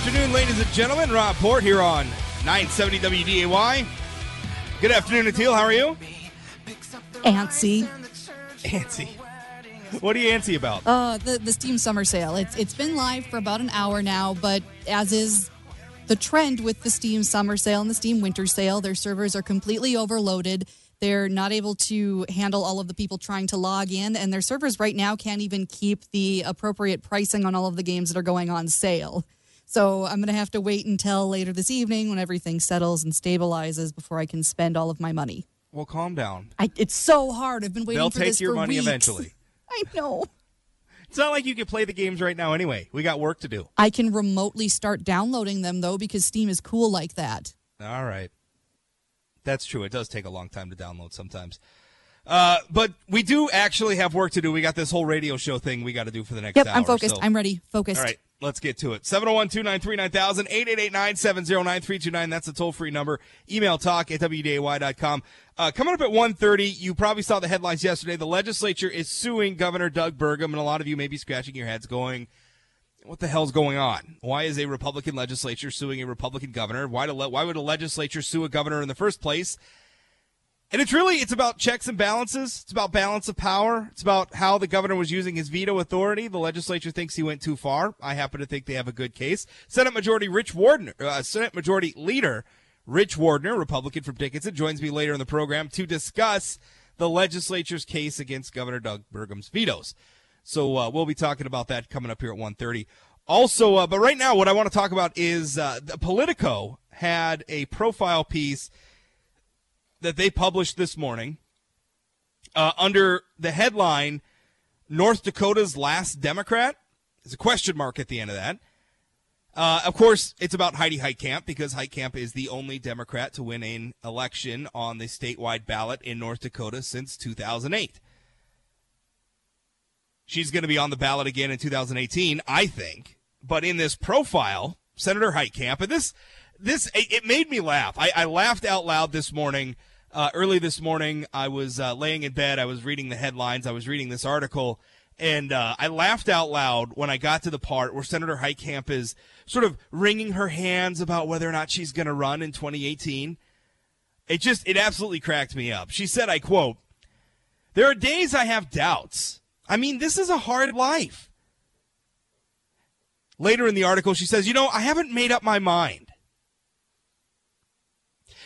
afternoon, ladies and gentlemen. Rob Port here on 970 WDAY. Good afternoon, Atil. How are you? Antsy. Antsy. What are you antsy about? Uh, the the Steam Summer Sale. It's it's been live for about an hour now, but as is the trend with the Steam Summer Sale and the Steam Winter Sale, their servers are completely overloaded. They're not able to handle all of the people trying to log in, and their servers right now can't even keep the appropriate pricing on all of the games that are going on sale. So I'm going to have to wait until later this evening when everything settles and stabilizes before I can spend all of my money. Well, calm down. I, it's so hard. I've been waiting They'll for take your money weeks. eventually. I know. It's not like you can play the games right now anyway. We got work to do. I can remotely start downloading them though because Steam is cool like that. All right. That's true. It does take a long time to download sometimes. Uh, but we do actually have work to do. We got this whole radio show thing we got to do for the next Yep, hour. I'm focused. so- I'm ready. Focused. All right, let's get to it. 701 293 9000 888 970 9329. That's the toll free number. Email talk at WDAY.com. Uh, coming up at 1.30, you probably saw the headlines yesterday. The legislature is suing Governor Doug Burgum, and a lot of you may be scratching your heads going, what the hell's going on? Why is a Republican legislature suing a Republican governor? Why, le- why would a legislature sue a governor in the first place? And it's really it's about checks and balances. It's about balance of power. It's about how the governor was using his veto authority. The legislature thinks he went too far. I happen to think they have a good case. Senate Majority Rich Wardner, uh, Senate Majority Leader Rich Wardner, Republican from Dickinson, joins me later in the program to discuss the legislature's case against Governor Doug Burgum's vetoes. So uh, we'll be talking about that coming up here at 1.30. Also, uh, but right now, what I want to talk about is uh, Politico had a profile piece that they published this morning uh, under the headline North Dakota's Last Democrat. There's a question mark at the end of that. Uh, of course, it's about Heidi Heitkamp because Heitkamp is the only Democrat to win an election on the statewide ballot in North Dakota since 2008. She's going to be on the ballot again in 2018, I think. But in this profile, Senator Heitkamp, and this, this, it it made me laugh. I, I laughed out loud this morning. Uh, early this morning, I was uh, laying in bed. I was reading the headlines. I was reading this article, and uh, I laughed out loud when I got to the part where Senator Heitkamp is sort of wringing her hands about whether or not she's going to run in 2018. It just, it absolutely cracked me up. She said, I quote, There are days I have doubts. I mean, this is a hard life. Later in the article, she says, You know, I haven't made up my mind.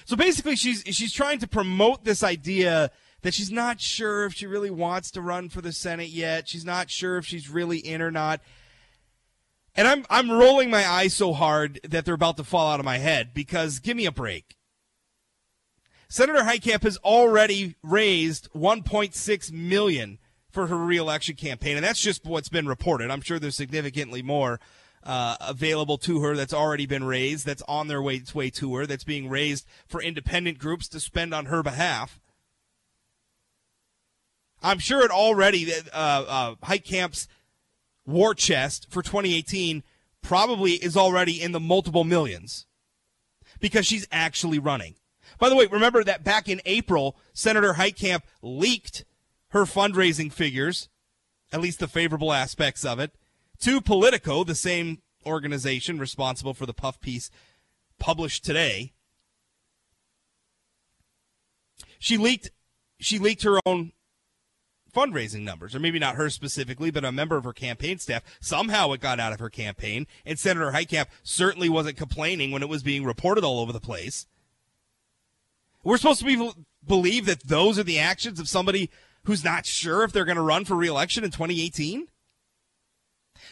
So basically, she's she's trying to promote this idea that she's not sure if she really wants to run for the Senate yet. She's not sure if she's really in or not. And I'm I'm rolling my eyes so hard that they're about to fall out of my head because give me a break. Senator Heitkamp has already raised 1.6 million for her reelection campaign, and that's just what's been reported. I'm sure there's significantly more uh, available to her that's already been raised, that's on their way, way to her, that's being raised for independent groups to spend on her behalf. I'm sure it already uh, uh, Heitkamp's war chest for 2018 probably is already in the multiple millions because she's actually running. By the way, remember that back in April, Senator Heitkamp leaked her fundraising figures, at least the favorable aspects of it, to Politico, the same organization responsible for the puff piece published today. She leaked she leaked her own fundraising numbers, or maybe not her specifically, but a member of her campaign staff. Somehow it got out of her campaign, and Senator Heitkamp certainly wasn't complaining when it was being reported all over the place. We're supposed to be, believe that those are the actions of somebody who's not sure if they're going to run for reelection in 2018?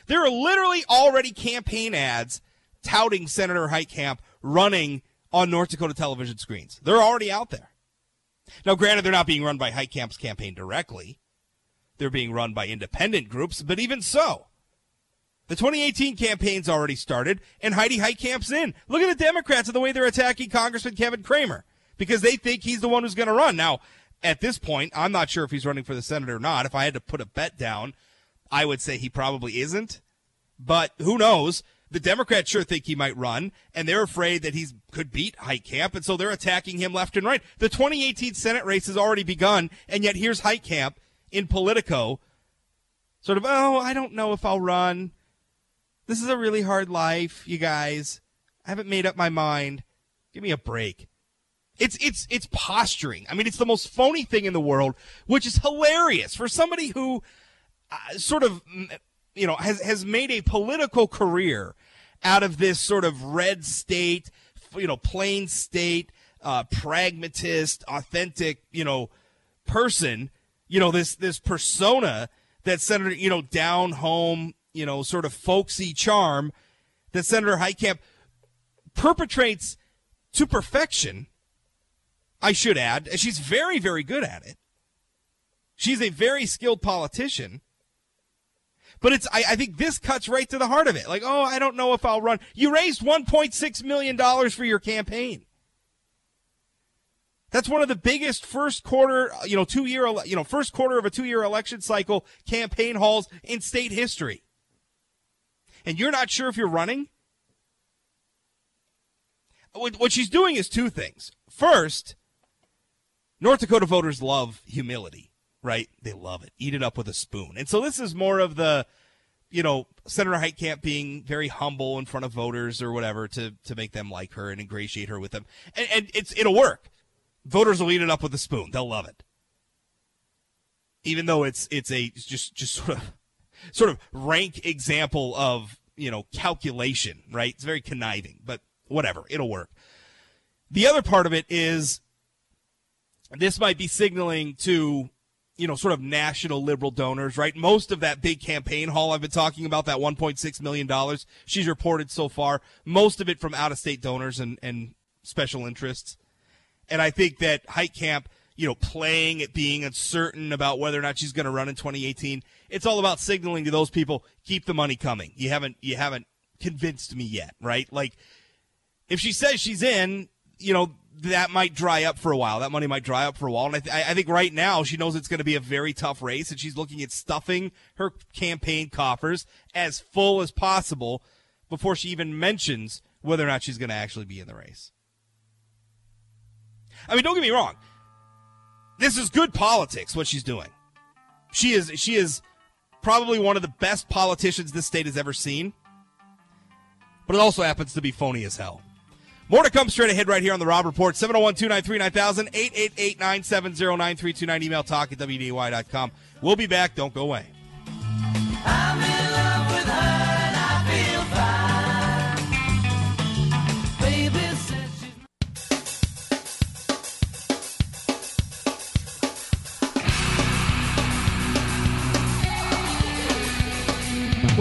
There are literally already campaign ads touting Senator Heitkamp running on North Dakota television screens. They're already out there. Now, granted, they're not being run by Heitkamp's campaign directly. They're being run by independent groups, but even so, the 2018 campaign's already started, and Heidi Heitkamp's in. Look at the Democrats and the way they're attacking Congressman Kevin Cramer because they think he's the one who's going to run. Now, at this point, I'm not sure if he's running for the Senate or not. If I had to put a bet down, I would say he probably isn't. But who knows? The Democrats sure think he might run, and they're afraid that he could beat Heitkamp, and so they're attacking him left and right. The 2018 Senate race has already begun, and yet here's Heitkamp in Politico, sort of, oh, I don't know if I'll run. This is a really hard life, you guys. I haven't made up my mind. Give me a break. It's it's it's posturing. I mean, it's the most phony thing in the world, which is hilarious for somebody who uh, sort of you know has has made a political career out of this sort of red state, you know, plain state, uh, pragmatist, authentic, you know, person. You know, this this persona that Senator, you know, down home, you know, sort of folksy charm that Senator Heitkamp perpetrates to perfection. I should add, she's very, very good at it. She's a very skilled politician. But it's, I, I, think this cuts right to the heart of it. Like, oh, I don't know if I'll run. You raised $1.6 million for your campaign. That's one of the biggest first quarter, you know, two year, you know, first quarter of a two year election cycle campaign hauls in state history. And you're not sure if you're running? What she's doing is two things. First, North Dakota voters love humility, right? They love it. Eat it up with a spoon. And so this is more of the, you know, Senator Heitkamp being very humble in front of voters or whatever to to make them like her and ingratiate her with them. And, and it's it'll work. Voters will eat it up with a spoon. They'll love it. Even though it's it's a just just sort of sort of rank example of, you know, calculation, right? It's very conniving, but whatever, it'll work. The other part of it is this might be signaling to you know sort of national liberal donors right? Most of that big campaign haul i've been talking about that 1.6 million dollars she's reported so far. Most of it from out of state donors and and special interests. And i think that heitkamp you know playing at being uncertain about whether or not she's going to run in 2018 it's all about signaling to those people keep the money coming. You haven't you haven't convinced me yet right? Like if she says she's in you know that might dry up for a while. That money might dry up for a while. And I, th- I think right now she knows it's going to be a very tough race, and she's looking at stuffing her campaign coffers as full as possible before she even mentions whether or not she's going to actually be in the race. I mean, don't get me wrong. This is good politics. What she's doing, she is she is probably one of the best politicians this state has ever seen. But it also happens to be phony as hell. More to come straight ahead right here on the Rob Report. 701 293 9000 888 970 9329. Email talk at WDAY.com. We'll be back. Don't go away.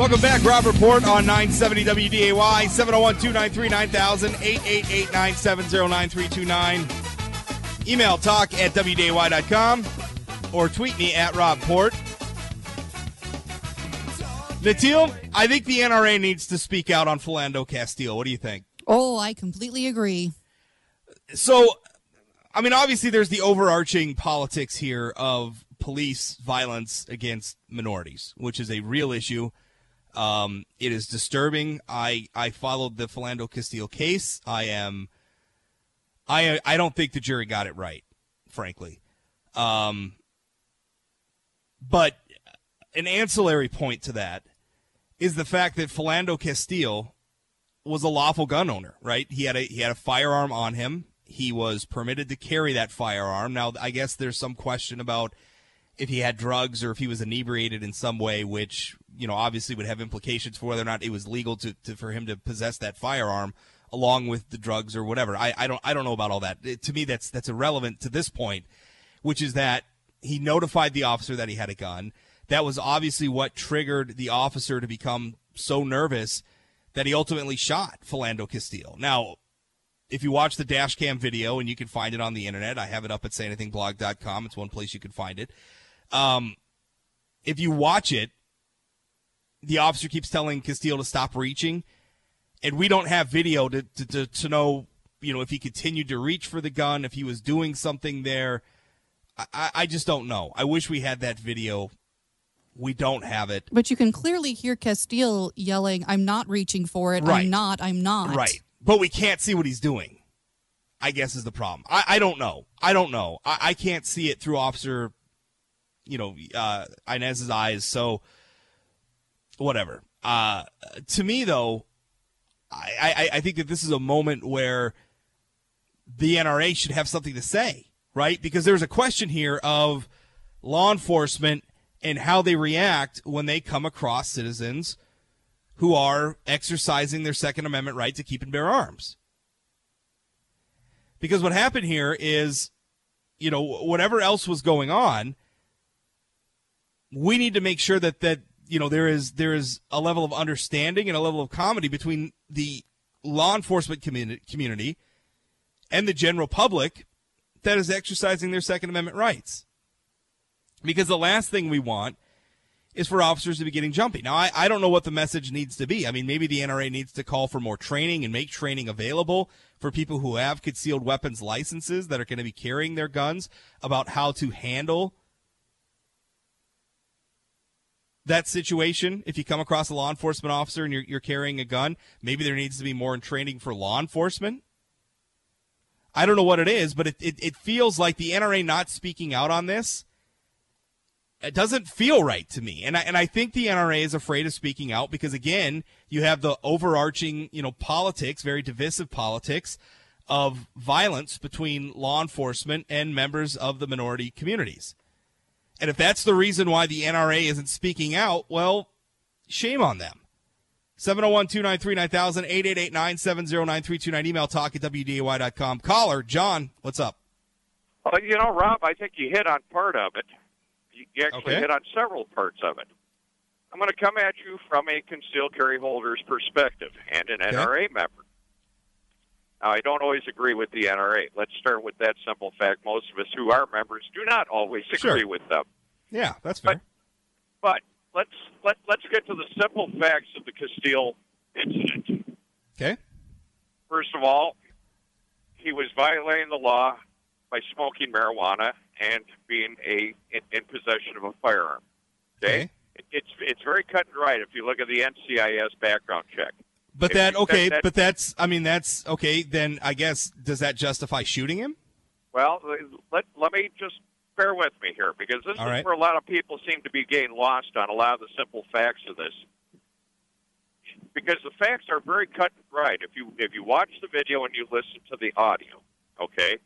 Welcome back, Rob Report on 970 WDAY, 701 293 9000, 888 970 9329. Email talk at WDAY.com or tweet me at RobPort. Natil, I think the NRA needs to speak out on Philando Castile. What do you think? Oh, I completely agree. So, I mean, obviously, there's the overarching politics here of police violence against minorities, which is a real issue. Um, it is disturbing. I I followed the Philando Castile case. I am. I I don't think the jury got it right, frankly. Um, but an ancillary point to that is the fact that Philando Castile was a lawful gun owner, right? He had a he had a firearm on him. He was permitted to carry that firearm. Now, I guess there's some question about if he had drugs or if he was inebriated in some way, which you know obviously would have implications for whether or not it was legal to, to for him to possess that firearm along with the drugs or whatever. I, I don't I don't know about all that. It, to me, that's that's irrelevant to this point, which is that he notified the officer that he had a gun. That was obviously what triggered the officer to become so nervous that he ultimately shot Philando Castile. Now, if you watch the dash cam video, and you can find it on the internet, I have it up at sayanythingblog.com. It's one place you can find it. Um, if you watch it, the officer keeps telling Castile to stop reaching, and we don't have video to, to, to, to know, you know, if he continued to reach for the gun, if he was doing something there. I, I just don't know. I wish we had that video. We don't have it. But you can clearly hear Castile yelling, I'm not reaching for it. Right. I'm not. I'm not. Right. But we can't see what he's doing. I guess is the problem. I, I don't know. I don't know. I, I can't see it through Officer you know uh, Yanez's eyes. So whatever. Uh, to me, though, I, I, I think that this is a moment where the NRA should have something to say, right? Because there's a question here of law enforcement and how they react when they come across citizens who are exercising their Second Amendment right to keep and bear arms. Because what happened here is, you know, whatever else was going on, we need to make sure that that you know there is there is a level of understanding and a level of comity between the law enforcement community community and the general public that is exercising their Second Amendment rights. Because the last thing we want is for officers to be getting jumpy. Now, I, I don't know what the message needs to be. I mean, maybe the NRA needs to call for more training and make training available for people who have concealed weapons licenses that are going to be carrying their guns about how to handle that situation if you come across a law enforcement officer and you're, you're carrying a gun maybe there needs to be more in training for law enforcement i don't know what it is but it, it, it feels like the nra not speaking out on this it doesn't feel right to me. And I, and I think the NRA is afraid of speaking out because again, you have the overarching, you know, politics, very divisive politics of violence between law enforcement and members of the minority communities. And if that's the reason why the NRA isn't speaking out, well, shame on them. 701 293 9000 888 970 9329. Email talk at WDAY.com. Caller, John, what's up? Well, you know, Rob, I think you hit on part of it you actually Okay. hit on several parts of it. I'm going to come at you from a concealed carry holder's perspective and an Okay. NRA member. Now, I don't always agree with the NRA. Let's start with that simple fact. Most of us who are members do not always Sure. agree with them. Yeah, that's fair. But let's let let's get to the simple facts of the Castile incident. Okay. First of all, he was violating the law by smoking marijuana and being a in, in possession of a firearm. Okay, Okay. It, it's it's very cut and dried if you look at the NCIS background check. But If that okay, that- but that's I mean that's okay. Then I guess does that justify shooting him? Well, let let me just bear with me here because this All is right. where a lot of people seem to be getting lost on a lot of the simple facts of this. Because the facts are very cut and dried. If you if you watch the video and you listen to the audio, okay.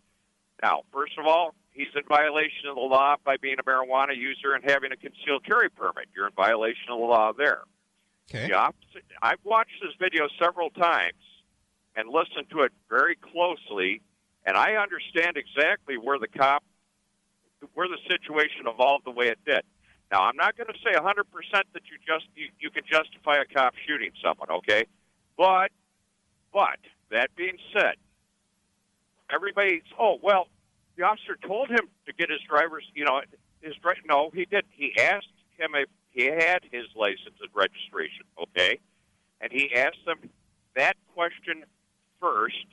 Now, first of all, he's in violation of the law by being a marijuana user and having a concealed carry permit. You're in violation of the law there. Okay. The opposite. I've watched this video several times and listened to it very closely, and I understand exactly where the cop, where the situation evolved the way it did. Now, I'm not going to say 100% that you just you, you can justify a cop shooting someone, okay? But, but that being said, everybody's oh well, the officer told him to get his driver's, you know, his no, he did. He asked him if he had his license and registration, okay, and he asked them that question first.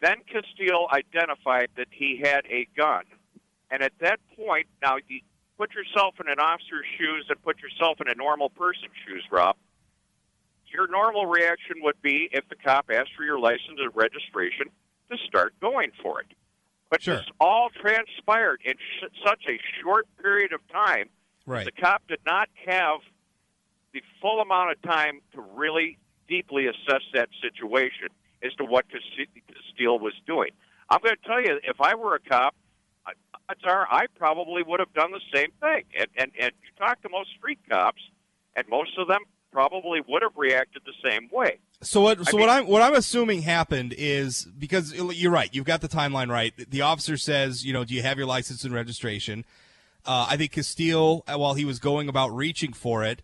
Then Castile identified that he had a gun, and at that point, now you put yourself in an officer's shoes and put yourself in a normal person's shoes, Rob. Your normal reaction would be if the cop asked for your license and registration to start going for it. But Sure. this all transpired in sh- such a short period of time. Right. The cop did not have the full amount of time to really deeply assess that situation as to what Castile was doing. I'm going to tell you, if I were a cop, I- odds are I probably would have done the same thing. And, and, and you talk to most street cops, and most of them probably would have reacted the same way. So what? So I what I'm what I'm assuming happened is because you're right. You've got the timeline right. The officer says, you know, do you have your license and registration? Uh, I think Castile, uh, while he was going about reaching for it,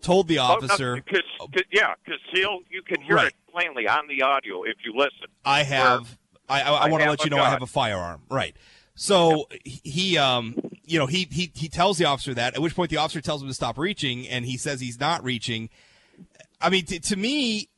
told the officer, Oh, no, 'cause- 'cause- yeah, Castile, you can hear Right. it plainly on the audio if you listen. I have. I, I, I I want to let you know I have a firearm. Right. So he, um, you know, he, he he tells the officer that. At which point the officer tells him to stop reaching, and he says he's not reaching. I mean, t- to me,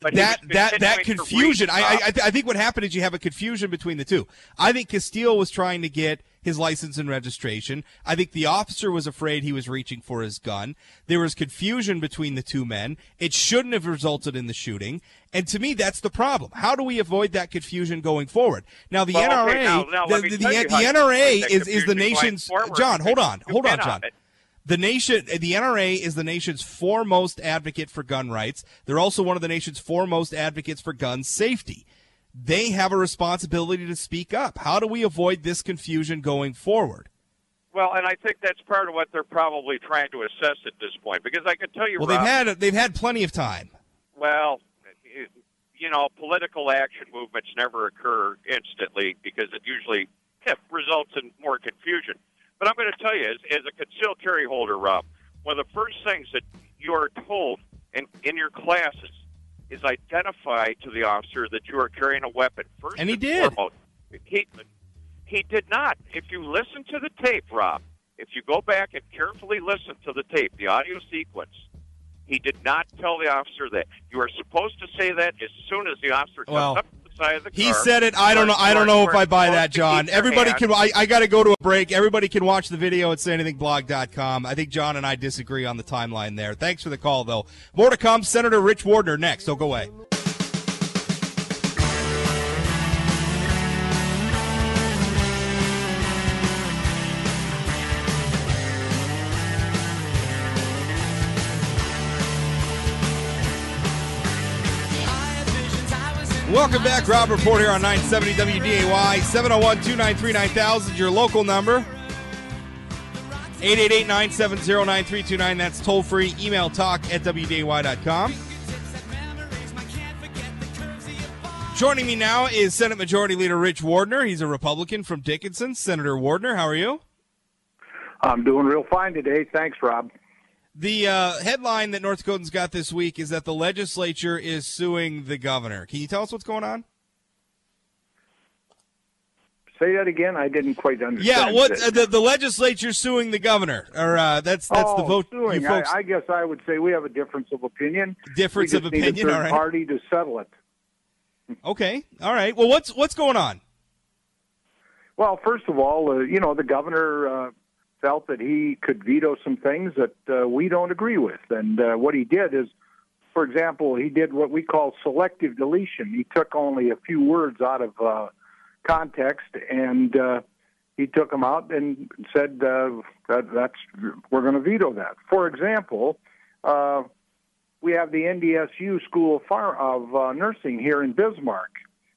But that that that confusion. I, I I think what happened is you have a confusion between the two. I think Castile was trying to get his license and registration. I think the officer was afraid he was reaching for his gun. There was confusion between the two men. It shouldn't have resulted in the shooting. And to me, that's the problem. How do we avoid that confusion going forward? Now, the Well, NRA, okay, now- now the, the, the, the NRA is, is the nation's. John, hold on, hold on, John. it. The nation, the NRA is the nation's foremost advocate for gun rights. They're also one of the nation's foremost advocates for gun safety. They have a responsibility to speak up. How do we avoid this confusion going forward? Well, and I think that's part of what they're probably trying to assess at this point, because I can tell you, Well, Rob, they've had they've had plenty of time. well, you know, political action movements never occur instantly because it usually results in more confusion. But I'm going to tell you, as, as a concealed carry holder, Rob, one of the first things that you are told in, in your classes is identify to the officer that you are carrying a weapon. First And he did. Foremost. He, he did not. If you listen to the tape, Rob, if you go back and carefully listen to the tape, the audio sequence, he did not tell the officer that. You are supposed to say that as soon as the officer comes Well, up side of the car. He said it. I don't know. I don't know if I buy that, John. Everybody can. I, I got to go to a break. Everybody can watch the video at sayanythingblog.com. I think John and I disagree on the timeline there. Thanks for the call, though. More to come. Senator Rich Wardner next. Don't go away. Welcome back. Rob Report here on 970 WDAY. 701 293 9000, your local number. 888 970 9329. That's toll free. Email talk at WDAY.com. Joining me now is Senate Majority Leader Rich Wardner. He's a Republican from Dickinson. Senator Wardner, how are you? I'm doing real fine today. Thanks, Rob. The uh, headline that North Dakotans got this week is that the legislature is suing the governor. Can you tell us what's going on? Say that again. I didn't quite understand. Yeah, what uh, the the legislature suing the governor, or uh, that's that's oh, the vote. Suing. You folks, I, I guess I would say we have a difference of opinion. Difference we of opinion, A third all right. party to settle it. okay, all right. Well, what's what's going on? Well, first of all, uh, you know the governor uh, felt that he could veto some things that uh, we don't agree with, and uh, what he did is, for example, he did what we call selective deletion. He took only a few words out of uh, context and uh, he took them out and said uh, that that's we're going to veto that. For example, uh, we have the NDSU School of, of uh, Nursing here in Bismarck,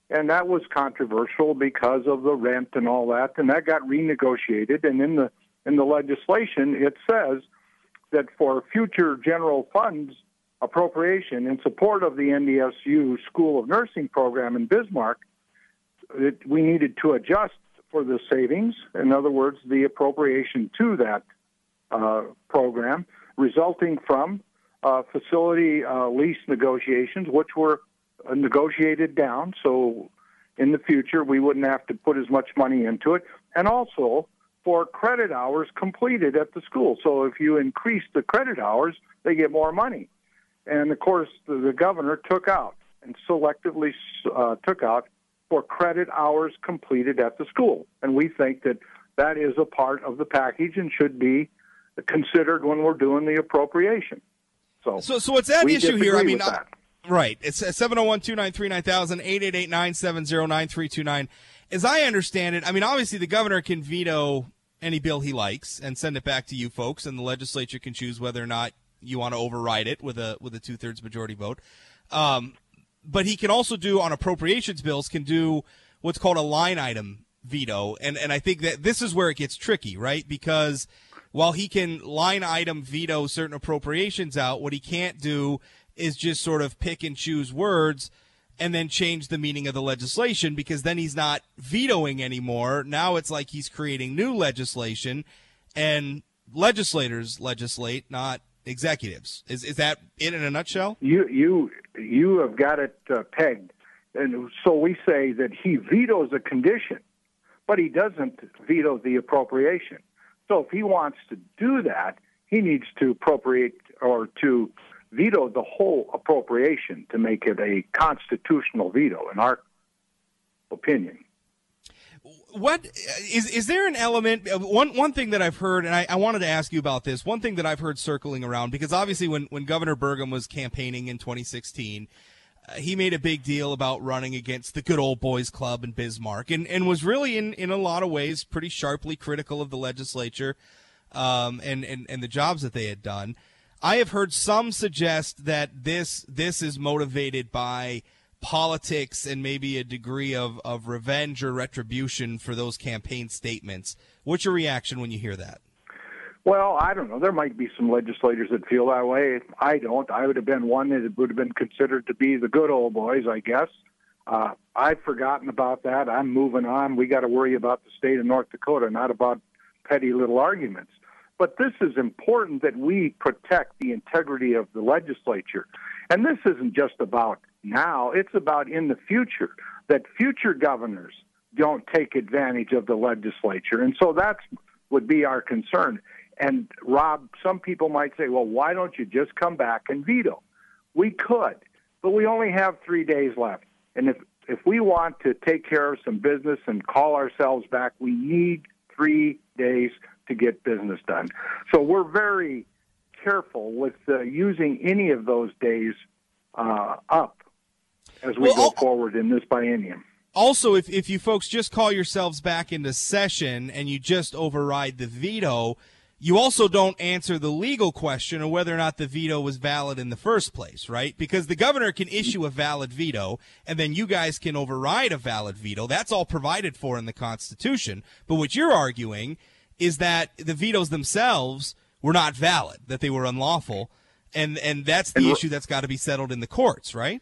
and that was controversial because of the rent and all that, and that got renegotiated. And in the in the legislation, it says that for future general funds appropriation in support of the NDSU School of Nursing program in Bismarck, it, we needed to adjust for the savings. In other words, the appropriation to that uh, program resulting from uh, facility uh, lease negotiations, which were uh, negotiated down. So in the future, we wouldn't have to put as much money into it. And also for credit hours completed at the school. So if you increase the credit hours, they get more money. And of course, the, the governor took out and selectively uh, took out for credit hours completed at the school. And we think that that is a part of the package and should be considered when we're doing the appropriation. So, so, so what's that issue here? I mean, I, uh, right. It's uh, 701 293 9000, 888 970 9329. As I understand it, I mean, obviously the governor can veto any bill he likes and send it back to you folks, and the legislature can choose whether or not you want to override it with a with a two thirds majority vote. Um, but he can also do on appropriations bills can do what's called a line item veto, and and I think that this is where it gets tricky, right? Because while he can line item veto certain appropriations out, what he can't do is just sort of pick and choose words and then change the meaning of the legislation because then he's not vetoing anymore. Now it's like he's creating new legislation and legislators legislate, not executives. Is is that it in a nutshell? You you you have got it uh, pegged, and so we say that he vetoes a condition, but he doesn't veto the appropriation. So if he wants to do that, he needs to appropriate or to veto the whole appropriation to make it a constitutional veto, in our opinion. What is is there an element? One one thing that I've heard, and I, I wanted to ask you about this. One thing that I've heard circling around because obviously when when Governor Burgum was campaigning in 2016. Uh, he made a big deal about running against the good old boys club in Bismarck and, and was really in, in a lot of ways pretty sharply critical of the legislature um, and, and and the jobs that they had done. I have heard some suggest that this this is motivated by politics and maybe a degree of, of revenge or retribution for those campaign statements. What's your reaction when you hear that? Well, I don't know. There might be some legislators that feel that way. I don't. I would have been one that would have been considered to be the good old boys, I guess. Uh, I've forgotten about that. I'm moving on. We got to worry about the state of North Dakota, not about petty little arguments. But this is important that we protect the integrity of the legislature. And this isn't just about now, it's about in the future, that future governors don't take advantage of the legislature. And so that would be our concern. And Rob, some people might say, well, why don't you just come back and veto? We could, but we only have three days left. And if, if we want to take care of some business and call ourselves back, we need three days to get business done. So we're very careful with uh, using any of those days uh, up as we well, go forward in this biennium. Also, if, if you folks just call yourselves back into session and you just override the veto, you also don't answer the legal question of whether or not the veto was valid in the first place, right? Because the governor can issue a valid veto and then you guys can override a valid veto. That's all provided for in the Constitution. But what you're arguing is that the vetoes themselves were not valid, that they were unlawful. And, and that's the and issue that's got to be settled in the courts, right?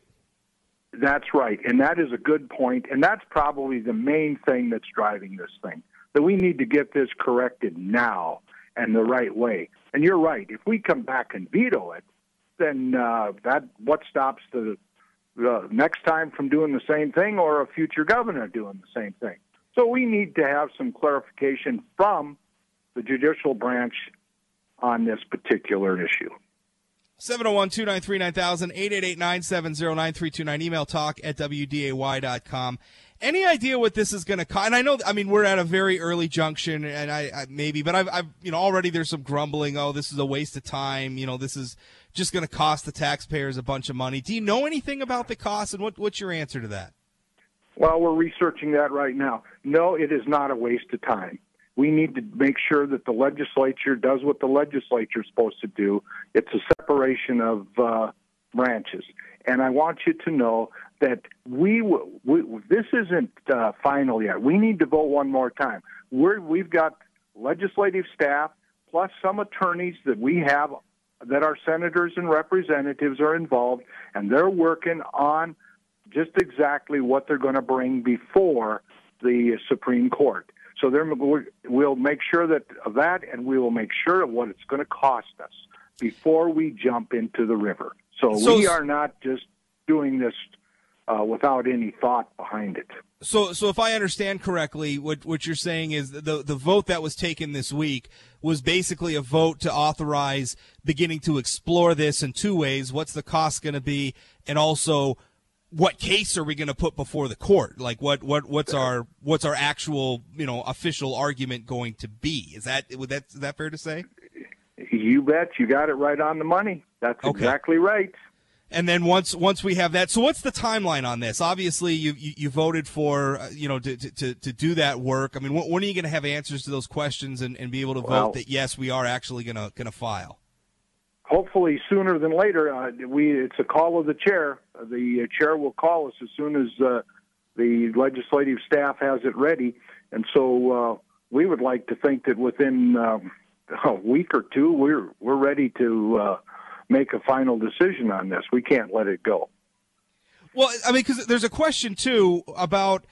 That's right. And that is a good. And that's probably the main thing that's driving this thing that we need to get this corrected now and the right way. And you're right. If we come back and veto it, then uh, that what stops the, the next time from doing the same thing or a future governor doing the same thing? So we need to have some clarification from the judicial branch on this particular issue. 701 293 9000, 888 970 9329. Email talk at WDAY.com. Any idea what this is going to cost? And I know, I mean, we're at a very early junction, and I, I maybe, but I've, I've, you know, already there's some grumbling. Oh, this is a waste of time. You know, this is just going to cost the taxpayers a bunch of money. Do you know anything about the cost, and what, what's your answer to that? Well, we're researching that right now. No, it is not a waste of time. We need to make sure that the legislature does what the legislature is supposed to do. It's a separation of uh, branches. And I want you to know that we, we this isn't uh, final yet. We need to vote one more time. We're, we've got legislative staff plus some attorneys that we have that our senators and representatives are involved, and they're working on just exactly what they're going to bring before the Supreme Court. So we'll make sure that of that, and we will make sure of what it's going to cost us before we jump into the river. So, so we are not just doing this uh, without any thought behind it. So, so if I understand correctly, what what you're saying is the the vote that was taken this week was basically a vote to authorize beginning to explore this in two ways: what's the cost going to be, and also what case are we going to put before the court? Like what what what's our what's our actual you know official argument going to be? Is that would that is that fair to say? You bet. You got it right on the money. That's okay. exactly right. And then once once we have that, so what's the timeline on this? Obviously, you you, you voted for uh, you know to, to to do that work. I mean, when, when are you going to have answers to those questions and, and be able to well, vote that yes, we are actually going to going to file? Hopefully sooner than later. Uh, we it's a call of the chair. The uh, chair will call us as soon as uh, the legislative staff has it ready, and so uh, we would like to think that within um, a week or two we're we're ready to uh, make a final decision on this. We can't let it go. Well, I mean, because there's a question too about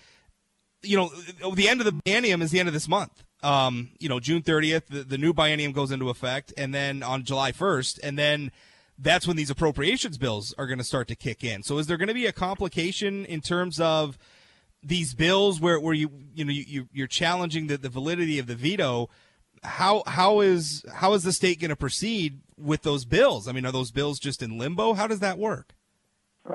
you know the end of the biennium is the end of this month um, you know, June 30th, the, the new biennium goes into effect, and then on July 1st, and then that's when these appropriations bills are going to start to kick in. So, is there going to be a complication in terms of these bills where, where you you know you, you're challenging the, the validity of the veto? How how is how is the state going to proceed with those bills? I mean, are those bills just in limbo? How does that work?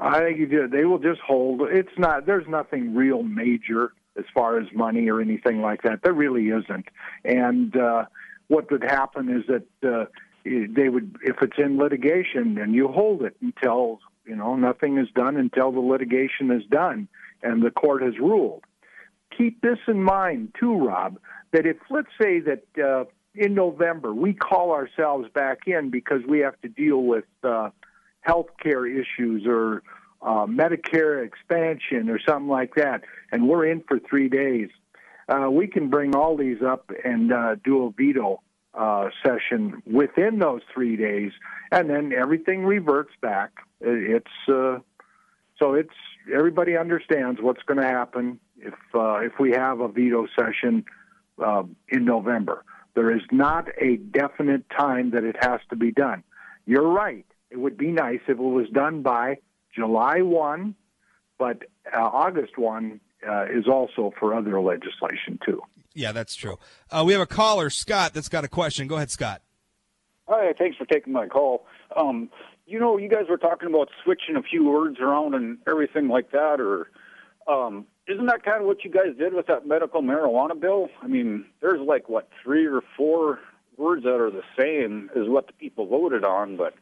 I think you do. They will just hold. It's not. There's nothing real major as far as money or anything like that. There really isn't. And uh, what would happen is that uh, they would, if it's in litigation, then you hold it until you know nothing is done until the litigation is done and the court has ruled. Keep this in mind too, Rob. That if let's say that uh, in November we call ourselves back in because we have to deal with uh, health care issues or uh, Medicare expansion or something like that, and we're in for three days, uh, we can bring all these up and uh, do a veto uh, session within those three days, and then everything reverts back. It's uh, so it's everybody understands what's going to happen if uh, if we have a veto session uh, in November. There is not a definite time that it has to be done. You're right. It would be nice if it was done by July 1, but uh, August 1 uh, is also for other legislation, too. Yeah, that's true. Uh, we have a caller, Scott, that's got a question. Go ahead, Scott. Hi, thanks for taking my call. Um, you know, you guys were talking about switching a few words around and everything like that, or um, isn't that kind of what you guys did with that medical marijuana bill? I mean, there's like what three or four words that are the same as what the people voted on, but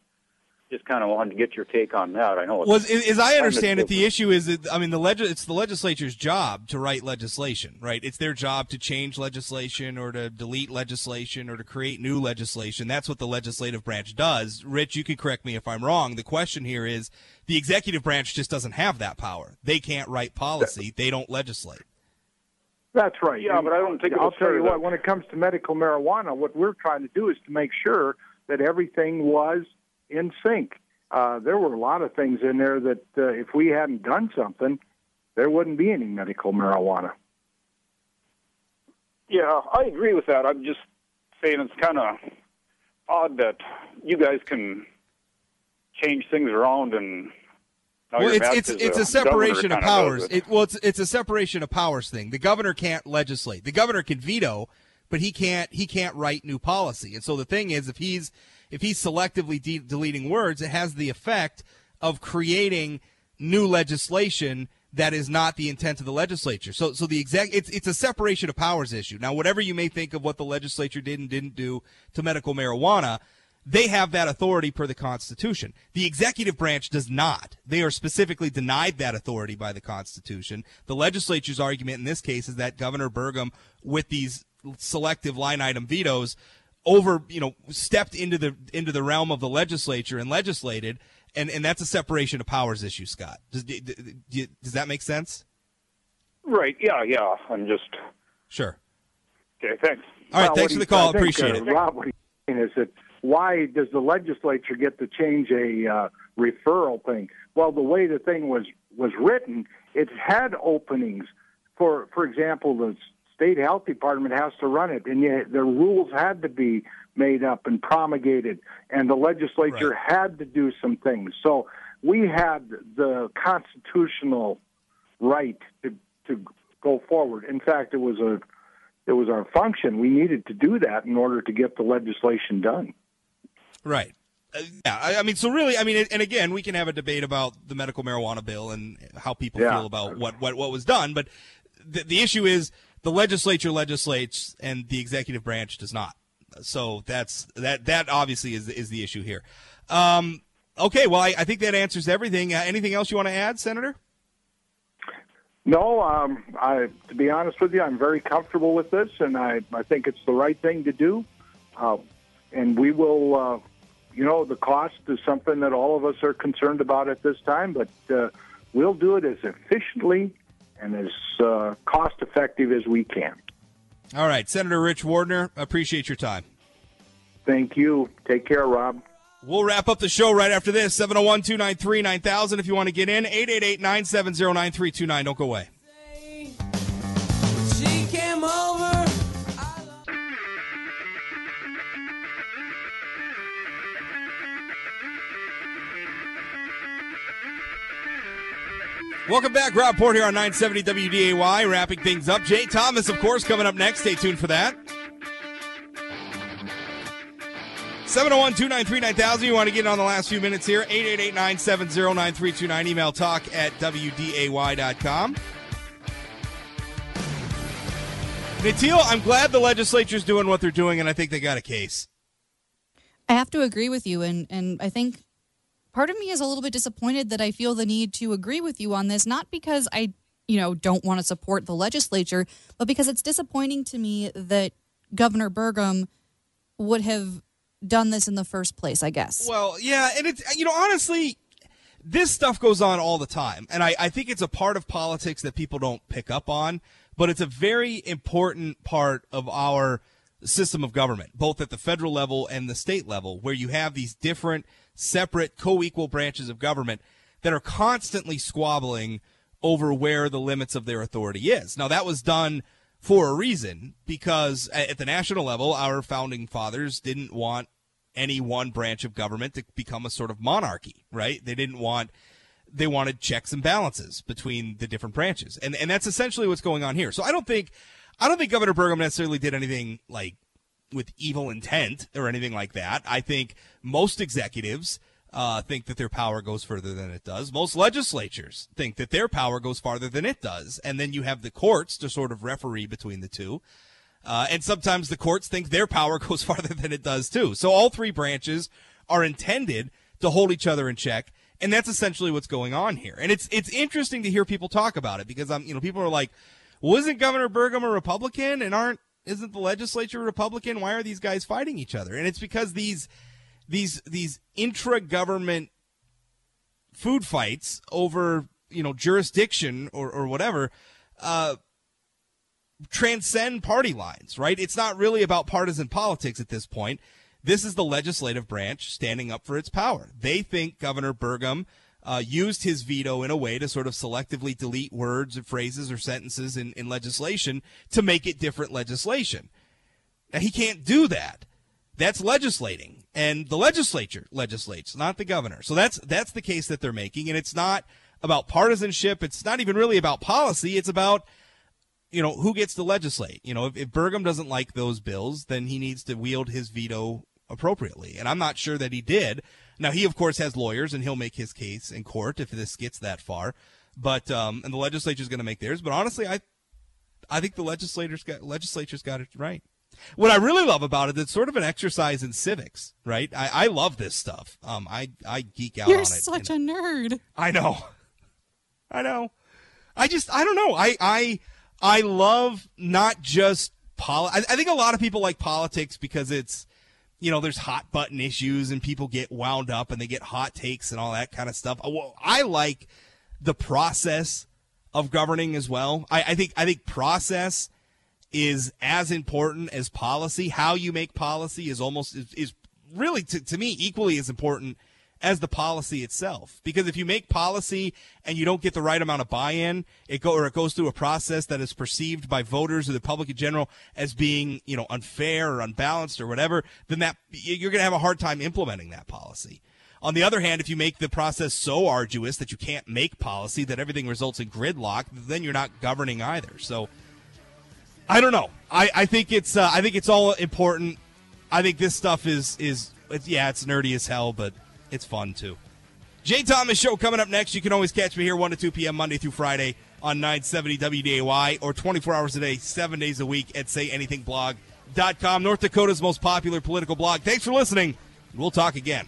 just kind of wanted to get your take on that. I know. Was well, as I understand it, the issue is that I mean the leg- it's the legislature's job to write legislation, right? It's their job to change legislation or to delete legislation or to create new legislation. That's what the legislative branch does. Rich, you can correct me if I'm wrong. The question here is the executive branch just doesn't have that power. They can't write policy. They don't legislate. That's right. Yeah, but I don't think I'll tell you what. When it comes to medical marijuana, what we're trying to do is to make sure that everything was in sync. Uh, there were a lot of things in there that uh, if we hadn't done something, there wouldn't be any medical marijuana. Yeah, I agree with that. I'm just saying it's kind of odd that you guys can change things around and well, it's it's it's a separation of powers. It. It, well, it's it's a separation of powers thing. The governor can't legislate. The governor can veto, but he can't he can't write new policy. And so the thing is, if he's if he's selectively de- deleting words, it has the effect of creating new legislation that is not the intent of the legislature. So, so the exact it's it's a separation of powers issue. Now, whatever you may think of what the legislature did and didn't do to medical marijuana, they have that authority per the Constitution. The executive branch does not. They are specifically denied that authority by the Constitution. The legislature's argument in this case is that Governor Burgum, with these selective line item vetoes, over you know stepped into the into the realm of the legislature and legislated and and that's a separation of powers issue scott. Does, does that make sense? Right. Yeah yeah. I'm just sure. Okay thanks. All right thanks for the call. appreciate uh, it. Rob what he's saying is that why does the legislature get to change a uh, referral thing? Well the way the thing was was written it had openings for for example the state health department has to run it, and yet the rules had to be made up and promulgated, and the legislature right. had to do some things. So we had the constitutional right to to go forward. In fact, it was a it was our function. We needed to do that in order to get the legislation done. Right. Uh, yeah, I, I, mean, so really, I mean, and again, we can have a debate about the medical marijuana bill and how people yeah. feel about what, what, what was done, but the, the issue is the legislature legislates and the executive branch does not. So that's that. That obviously is is the issue here. Um, okay, well, I, I, think that answers everything. Uh, anything else you want to add, Senator? No, um, I, to be honest with you, I'm very comfortable with this, and I, I think it's the right thing to do. Uh, and we will, uh, you know, the cost is something that all of us are concerned about at this time, but uh, we'll do it as efficiently and as uh, cost effective as we can. All right, Senator Rich Wardner, appreciate your time. Thank you. Take care, Rob. We'll wrap up the show right after this. 701 293 9000 if you want to get in. 888 970 9329. Don't go away. Welcome back, Rob Port here on 970 WDAY, wrapping things up. Jay Thomas, of course, coming up next. Stay tuned for that. 701 293 9000. You want to get in on the last few minutes here. 888 970 9329. Email talk at WDAY.com. Natil, I'm glad the legislature's doing what they're doing, and I think they got a case. I have to agree with you, and, and I think part of me is a little bit disappointed that I feel the need to agree with you on this, not because I, you know, don't want to support the legislature, but because it's disappointing to me that Governor Burgum would have done this in the first place, I guess. Well, yeah, and it's you know honestly, this stuff goes on all the time, and I, I think it's a part of politics that people don't pick up on, but it's a very important part of our system of government, both at the federal level and the state level, where you have these different, separate, co-equal branches of government that are constantly squabbling over where the limits of their authority is. Now that was done for a reason because at the national level, our founding fathers didn't want any one branch of government to become a sort of monarchy, right? They didn't want they wanted checks and balances between the different branches. And and that's essentially what's going on here. So I don't think I don't think Governor Burgum necessarily did anything like with evil intent or anything like that. I think most executives uh, think that their power goes further than it does. Most legislatures think that their power goes farther than it does. And then you have the courts to sort of referee between the two. Uh, and sometimes the courts think their power goes farther than it does too. So all three branches are intended to hold each other in check. And that's essentially what's going on here. And it's, it's interesting to hear people talk about it because I'm, you know, people are like, well, isn't Governor Burgum a Republican and aren't, isn't the legislature Republican? Why are these guys fighting each other? And it's because these, these, these intra-government food fights over, you know, jurisdiction or, or whatever, uh, transcend party lines, right? It's not really about partisan politics at this point. This is the legislative branch standing up for its power. They think Governor Burgum uh, used his veto in a way to sort of selectively delete words or phrases or sentences in, in legislation to make it different legislation. Now, he can't do that. That's legislating, and the legislature legislates, not the governor. So that's that's the case that they're making, and it's not about partisanship. It's not even really about policy. It's about you know, who gets to legislate? You know, if, if doesn't like those bills, then he needs to wield his veto appropriately. And I'm not sure that he did. Now, he, of course, has lawyers and he'll make his case in court if this gets that far. But, um, and the legislature is going to make theirs. But honestly, I, I think the legislators got, legislature's got it right. What I really love about it, it's sort of an exercise in civics, right? I, I love this stuff. Um, I, I geek out You're on it. such a nerd. I know. I know. I just, I don't know. I, I, I love not just poli- I, I think a lot of people like politics because it's, you know, there's hot button issues and people get wound up and they get hot takes and all that kind of stuff. Well, I like the process of governing as well. I, I think I think process is as important as policy. How you make policy is almost is, is really to, to me equally as important as the policy itself. Because if you make policy and you don't get the right amount of buy-in, it go or it goes through a process that is perceived by voters or the public in general as being, you know, unfair or unbalanced or whatever, then that you're going to have a hard time implementing that policy. On the other hand, if you make the process so arduous that you can't make policy, that everything results in gridlock, then you're not governing either. So, I don't know. I, I think it's uh, I think it's all important. I think this stuff is is yeah, it's nerdy as hell, but it's fun too. Jay Thomas Show coming up next. You can always catch me here 1 to 2 p.m. Monday through Friday on 970 WDAY or 24 hours a day, seven days a week at sayanythingblog.com, North Dakota's most popular political blog. Thanks for listening. We'll talk again.